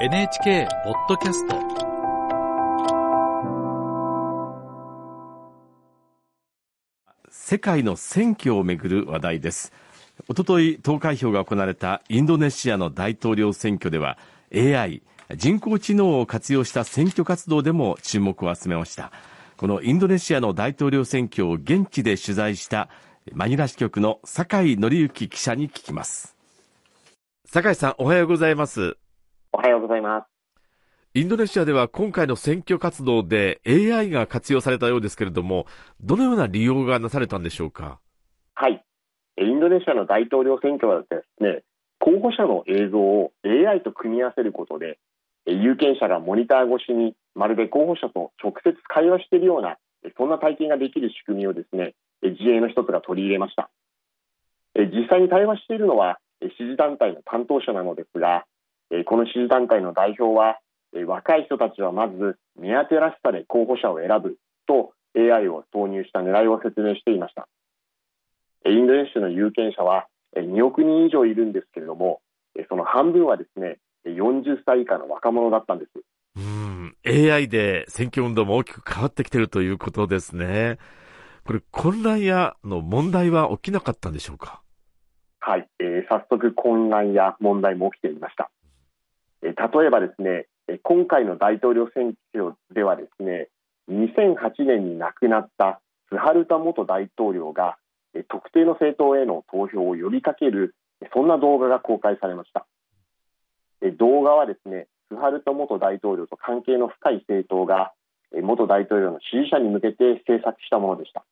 NHK ポッドキャスト。世界の選挙をめぐる話題です。おととい投開票が行われたインドネシアの大統領選挙では AI 人工知能を活用した選挙活動でも注目を集めました。このインドネシアの大統領選挙を現地で取材したマニラ支局の酒井紀之記者に聞きます。酒井さんおはようございますおはようございます。インドネシアでは今回の選挙活動で AI が活用されたようですけれども、どのような利用がなされたんでしょうか？はい。インドネシアの大統領選挙はですね、候補者の映像を AI と組み合わせることで、有権者がモニター越しにまるで候補者と直接会話しているような、そんな体験ができる仕組みをですね、自衛の一つが取り入れました。実際に対話しているのは支持団体の担当者なのですが、この支持団体の代表は若い人たちはまず見当てらしさで候補者を選ぶと AI を投入した狙いを説明していました。インドネシアの有権者は2億人以上いるんですけれどもその半分はですね40歳以下の若者だったんです。うん。AI で選挙運動も大きく変わってきているということですね。これ混乱やの問題は起きなかったんでしょうか？はい、えー、早速混乱や問題も起きていました例えばですね今回の大統領選挙ではですね2008年に亡くなったスハルタ元大統領が特定の政党への投票を呼びかけるそんな動画が公開されました。動画はですねスハルタ元大統領と関係の深い政党が元大統領の支持者に向けて制作したものでした。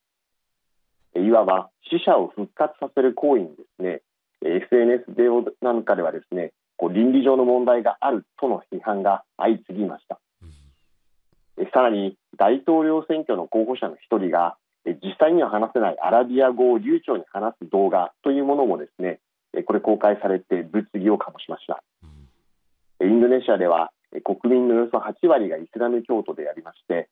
いわば死者を復活させる行為にですね SNS でなんかではですねこう倫理上の問題があるとの批判が相次ぎました、うん、さらに大統領選挙の候補者の一人が実際には話せないアラビア語を流暢に話す動画というものもですねこれ公開されて物議を醸しました、うん、インドネシアでは国民のおよそ8割がイスラム教徒でありまして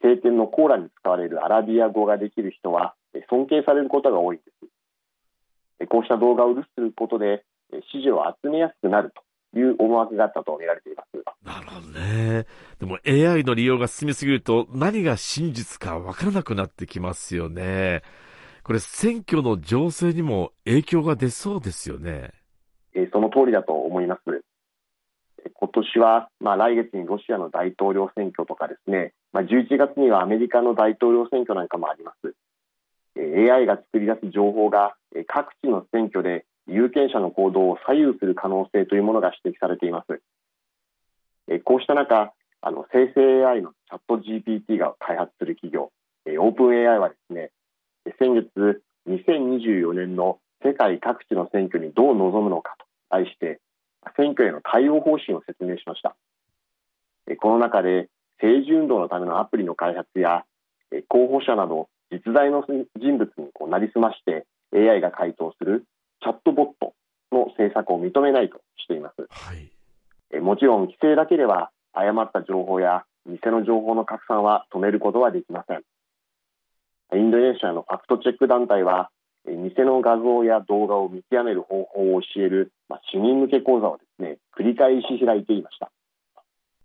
聖典のコーランに使われるアラビア語ができる人は尊敬されることが多いんです。こうした動画を流することで支持を集めやすくなるという思惑があったと見られています。なるほどね。でも AI の利用が進みすぎると何が真実かわからなくなってきますよね。これ選挙の情勢にも影響が出そうですよね。えその通りだと思います。今年は、まあ、来月にロシアの大統領選挙とかですね、まあ、11月にはアメリカの大統領選挙なんかもあります。AI が作り出す情報が各地の選挙で有権者の行動を左右する可能性というものが指摘されています。えこうした中、あの生成 AI のチャット GPT が開発する企業、オープン AI はですね、先月2024年の世界各地の選挙にどう臨むのかと題して選挙への対応方針を説明しました。この中で政治運動のためのアプリの開発や候補者など実在の人物にこうなりすまして AI が回答する策を認めないとしています、はい、えもちろん規制だけでは誤った情報や偽の情報の拡散は止めることはできません。インドネシアのファクトチェック団体は偽の画像や動画を見極める方法を教える、まあ、市民向け講座をですね繰り返し開いていました。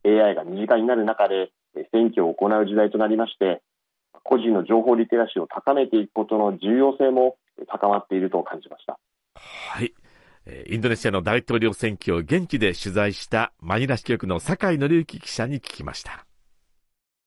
AI が身近になる中で選挙を行う時代となりまして個人の情報リテラシーを高めていくことの重要性も高まっていると感じました。はい。インドネシアの大統領選挙を現地で取材したマニラ支局の酒井紀之記者に聞きました。